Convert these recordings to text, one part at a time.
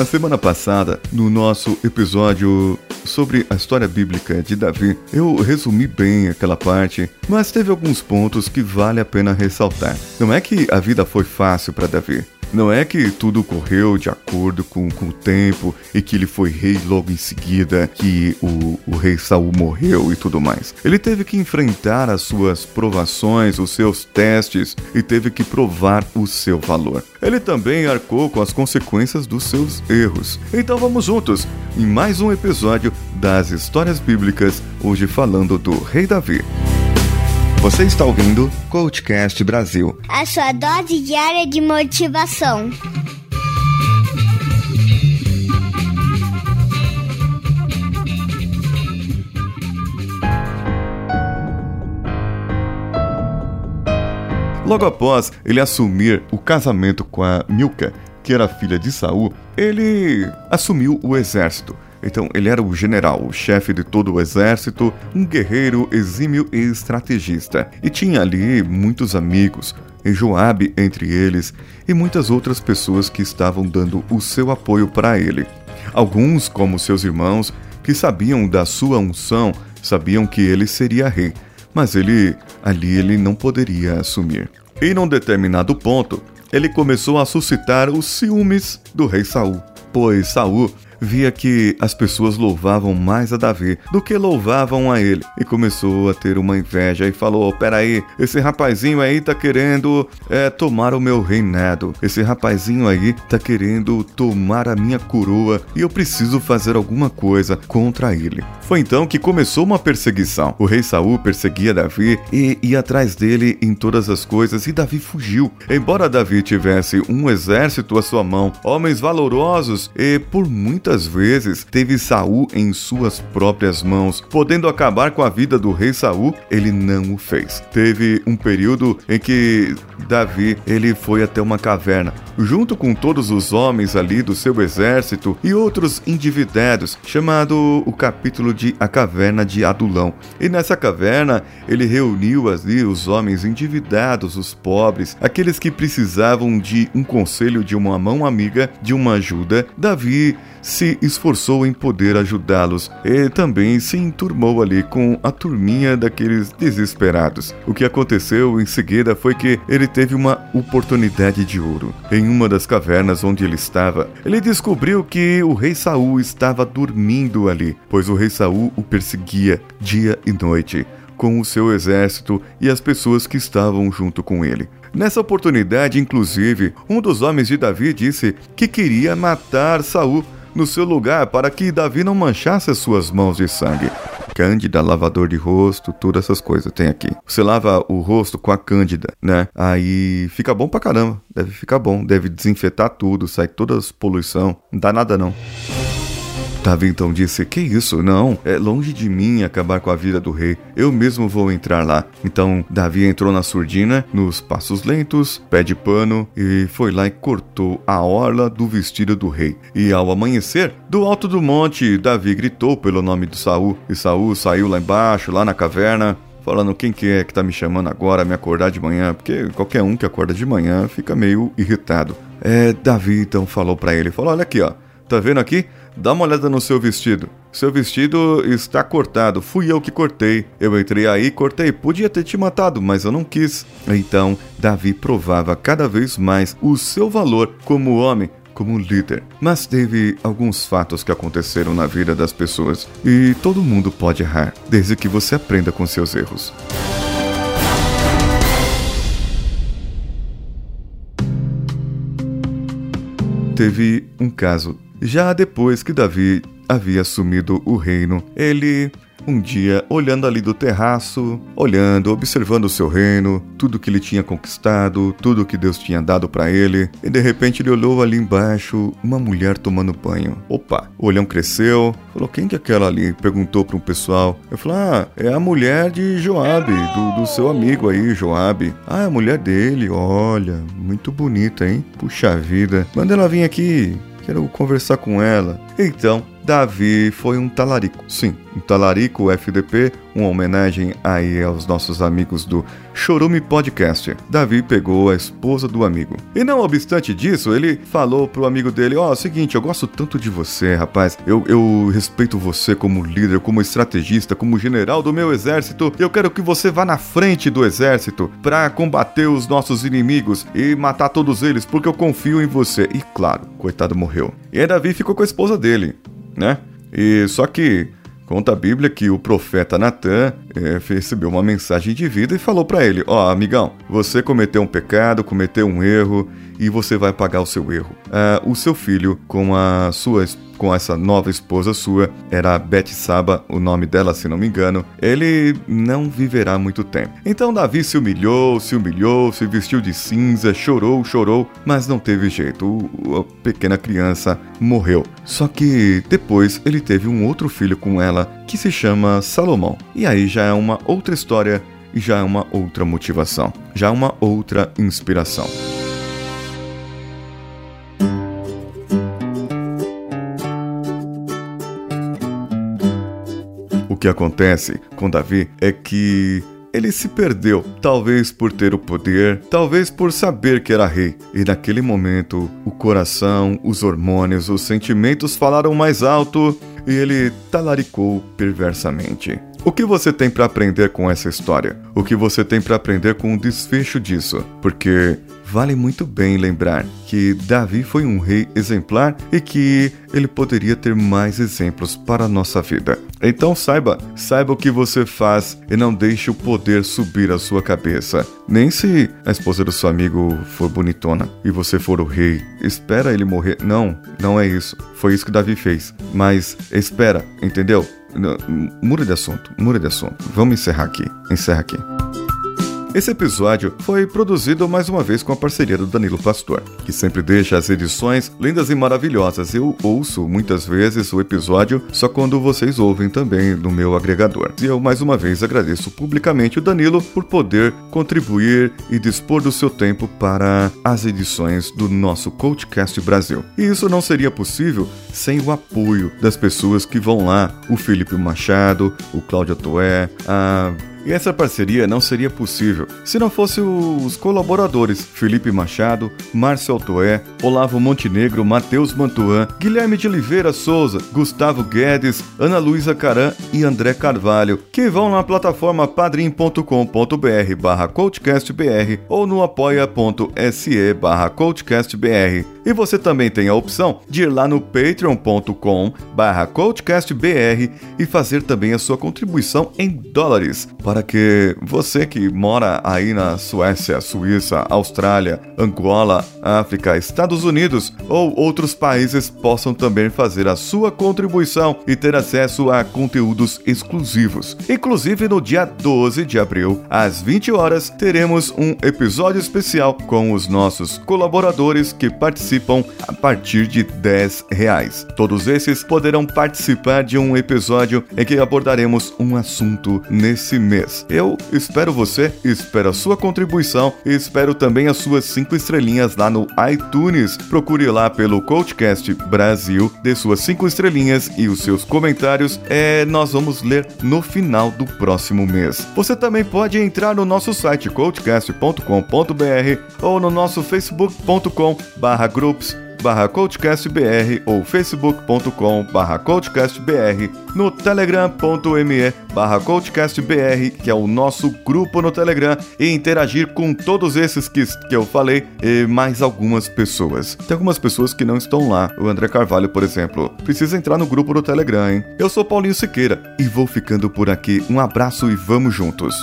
Na semana passada, no nosso episódio sobre a história bíblica de Davi, eu resumi bem aquela parte, mas teve alguns pontos que vale a pena ressaltar. Não é que a vida foi fácil para Davi. Não é que tudo correu de acordo com, com o tempo e que ele foi rei logo em seguida, que o, o rei Saul morreu e tudo mais. Ele teve que enfrentar as suas provações, os seus testes e teve que provar o seu valor. Ele também arcou com as consequências dos seus erros. Então vamos juntos em mais um episódio das histórias bíblicas, hoje falando do rei Davi. Você está ouvindo Coachcast Brasil. A sua dose diária de motivação. Logo após ele assumir o casamento com a Milca, que era filha de Saul, ele assumiu o exército. Então, ele era o general, o chefe de todo o exército, um guerreiro exímio e estrategista. E tinha ali muitos amigos, e Joabe entre eles, e muitas outras pessoas que estavam dando o seu apoio para ele. Alguns, como seus irmãos, que sabiam da sua unção, sabiam que ele seria rei, mas ele ali ele não poderia assumir. E num determinado ponto, ele começou a suscitar os ciúmes do rei Saul, pois Saul via que as pessoas louvavam mais a Davi do que louvavam a ele e começou a ter uma inveja e falou: Peraí, esse rapazinho aí tá querendo é, tomar o meu reinado, esse rapazinho aí tá querendo tomar a minha coroa e eu preciso fazer alguma coisa contra ele. Foi então que começou uma perseguição. O rei Saul perseguia Davi e ia atrás dele em todas as coisas e Davi fugiu. Embora Davi tivesse um exército à sua mão, homens valorosos e por muitas muitas vezes teve Saul em suas próprias mãos, podendo acabar com a vida do rei Saul, ele não o fez. Teve um período em que Davi ele foi até uma caverna, junto com todos os homens ali do seu exército e outros endividados, chamado o capítulo de A Caverna de Adulão. E nessa caverna ele reuniu ali os homens endividados, os pobres, aqueles que precisavam de um conselho, de uma mão amiga, de uma ajuda. Davi se esforçou em poder ajudá-los e também se enturmou ali com a turminha daqueles desesperados. O que aconteceu em seguida foi que ele teve uma oportunidade de ouro. Em uma das cavernas onde ele estava, ele descobriu que o rei Saul estava dormindo ali, pois o rei Saul o perseguia dia e noite com o seu exército e as pessoas que estavam junto com ele. Nessa oportunidade, inclusive, um dos homens de Davi disse que queria matar Saul no seu lugar para que Davi não manchasse as suas mãos de sangue. Cândida, lavador de rosto, todas essas coisas tem aqui. Você lava o rosto com a cândida, né? Aí fica bom pra caramba. Deve ficar bom, deve desinfetar tudo, sai toda a poluição. Não dá nada não. Davi então disse: Que isso? Não, é longe de mim acabar com a vida do rei. Eu mesmo vou entrar lá. Então Davi entrou na surdina, nos passos lentos, pé de pano, e foi lá e cortou a orla do vestido do rei. E ao amanhecer, do alto do monte, Davi gritou pelo nome de Saul. E Saul saiu lá embaixo, lá na caverna, falando quem que é que tá me chamando agora me acordar de manhã, porque qualquer um que acorda de manhã fica meio irritado. É, Davi então falou para ele, falou: "Olha aqui, ó. Tá vendo aqui? Dá uma olhada no seu vestido. Seu vestido está cortado. Fui eu que cortei. Eu entrei aí e cortei. Podia ter te matado, mas eu não quis. Então, Davi provava cada vez mais o seu valor como homem, como líder. Mas teve alguns fatos que aconteceram na vida das pessoas. E todo mundo pode errar, desde que você aprenda com seus erros. Teve um caso já depois que Davi havia assumido o reino, ele um dia, olhando ali do terraço, olhando, observando o seu reino, tudo que ele tinha conquistado, tudo que Deus tinha dado para ele, e de repente ele olhou ali embaixo uma mulher tomando banho. Opa, o olhão cresceu, falou: Quem que é aquela ali? Perguntou para um pessoal. Eu falei: Ah, é a mulher de Joabe, do, do seu amigo aí, Joabe. Ah, é a mulher dele, olha, muito bonita, hein? Puxa vida, manda ela vir aqui, quero conversar com ela. Então, Davi foi um talarico. Sim, um talarico FDP, uma homenagem aí aos nossos amigos do Chorume Podcast. Davi pegou a esposa do amigo. E não obstante disso, ele falou pro amigo dele: Ó, oh, seguinte, eu gosto tanto de você, rapaz. Eu, eu respeito você como líder, como estrategista, como general do meu exército. Eu quero que você vá na frente do exército para combater os nossos inimigos e matar todos eles, porque eu confio em você. E claro, coitado morreu. E aí Davi ficou com a esposa dele, né? E só que Conta a Bíblia que o profeta Natan é, recebeu uma mensagem de vida e falou para ele: Ó, oh, amigão, você cometeu um pecado, cometeu um erro e você vai pagar o seu erro. Uh, o seu filho, com a sua com essa nova esposa sua, era Beth Saba, o nome dela, se não me engano, ele não viverá muito tempo. Então Davi se humilhou, se humilhou, se vestiu de cinza, chorou, chorou, mas não teve jeito. A pequena criança morreu. Só que depois ele teve um outro filho com ela que se chama Salomão. E aí já é uma outra história e já é uma outra motivação, já é uma outra inspiração. Que acontece com Davi é que ele se perdeu, talvez por ter o poder, talvez por saber que era rei. E naquele momento, o coração, os hormônios, os sentimentos falaram mais alto e ele talaricou perversamente. O que você tem para aprender com essa história? O que você tem para aprender com o desfecho disso? Porque vale muito bem lembrar que Davi foi um rei exemplar e que ele poderia ter mais exemplos para a nossa vida. Então saiba, saiba o que você faz e não deixe o poder subir a sua cabeça. Nem se a esposa do seu amigo for bonitona e você for o rei, espera ele morrer. Não, não é isso. Foi isso que Davi fez. Mas espera, entendeu? Muda de assunto, muda de assunto. Vamos encerrar aqui. Encerra aqui. Esse episódio foi produzido mais uma vez com a parceria do Danilo Pastor, que sempre deixa as edições lindas e maravilhosas. Eu ouço muitas vezes o episódio só quando vocês ouvem também no meu agregador. E eu mais uma vez agradeço publicamente o Danilo por poder contribuir e dispor do seu tempo para as edições do nosso Coachcast Brasil. E isso não seria possível sem o apoio das pessoas que vão lá, o Felipe Machado, o Cláudio Toé, a e essa parceria não seria possível se não fosse os colaboradores Felipe Machado, Márcio Altoé, Olavo Montenegro, Matheus Mantuan, Guilherme de Oliveira Souza, Gustavo Guedes, Ana Luísa Caran e André Carvalho, que vão na plataforma padrim.com.br barra coachcastbr ou no apoia.se barra coachcastbr. E você também tem a opção de ir lá no patreon.com barra coachcastbr e fazer também a sua contribuição em dólares para que você que mora aí na Suécia, Suíça, Austrália, Angola, África, Estados Unidos ou outros países possam também fazer a sua contribuição e ter acesso a conteúdos exclusivos. Inclusive no dia 12 de abril, às 20 horas, teremos um episódio especial com os nossos colaboradores que participam a partir de 10 reais. Todos esses poderão participar de um episódio em que abordaremos um assunto nesse mês. Eu espero você, espero a sua contribuição e espero também as suas cinco estrelinhas lá no iTunes. Procure lá pelo Coachcast Brasil, dê suas cinco estrelinhas e os seus comentários. É, nós vamos ler no final do próximo mês. Você também pode entrar no nosso site coachcast.com.br ou no nosso facebook.com/groups barra coachcastbr ou facebook.com barra coachcastbr, no telegram.me barra coachcastbr, que é o nosso grupo no Telegram, e interagir com todos esses que, que eu falei e mais algumas pessoas. Tem algumas pessoas que não estão lá, o André Carvalho, por exemplo. Precisa entrar no grupo do Telegram, hein? Eu sou Paulinho Siqueira e vou ficando por aqui. Um abraço e vamos juntos!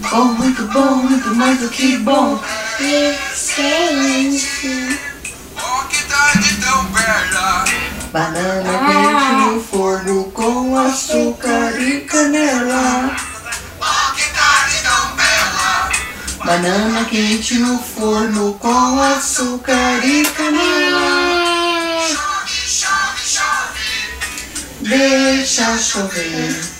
Bom, muito bom, muito mais do que bom. Excelente. Oh, que tarde tão bela. Banana quente no forno com açúcar e canela. Oh, que tarde tão bela. Banana quente no forno com açúcar e canela. Chove, chove, chove. Deixa chover.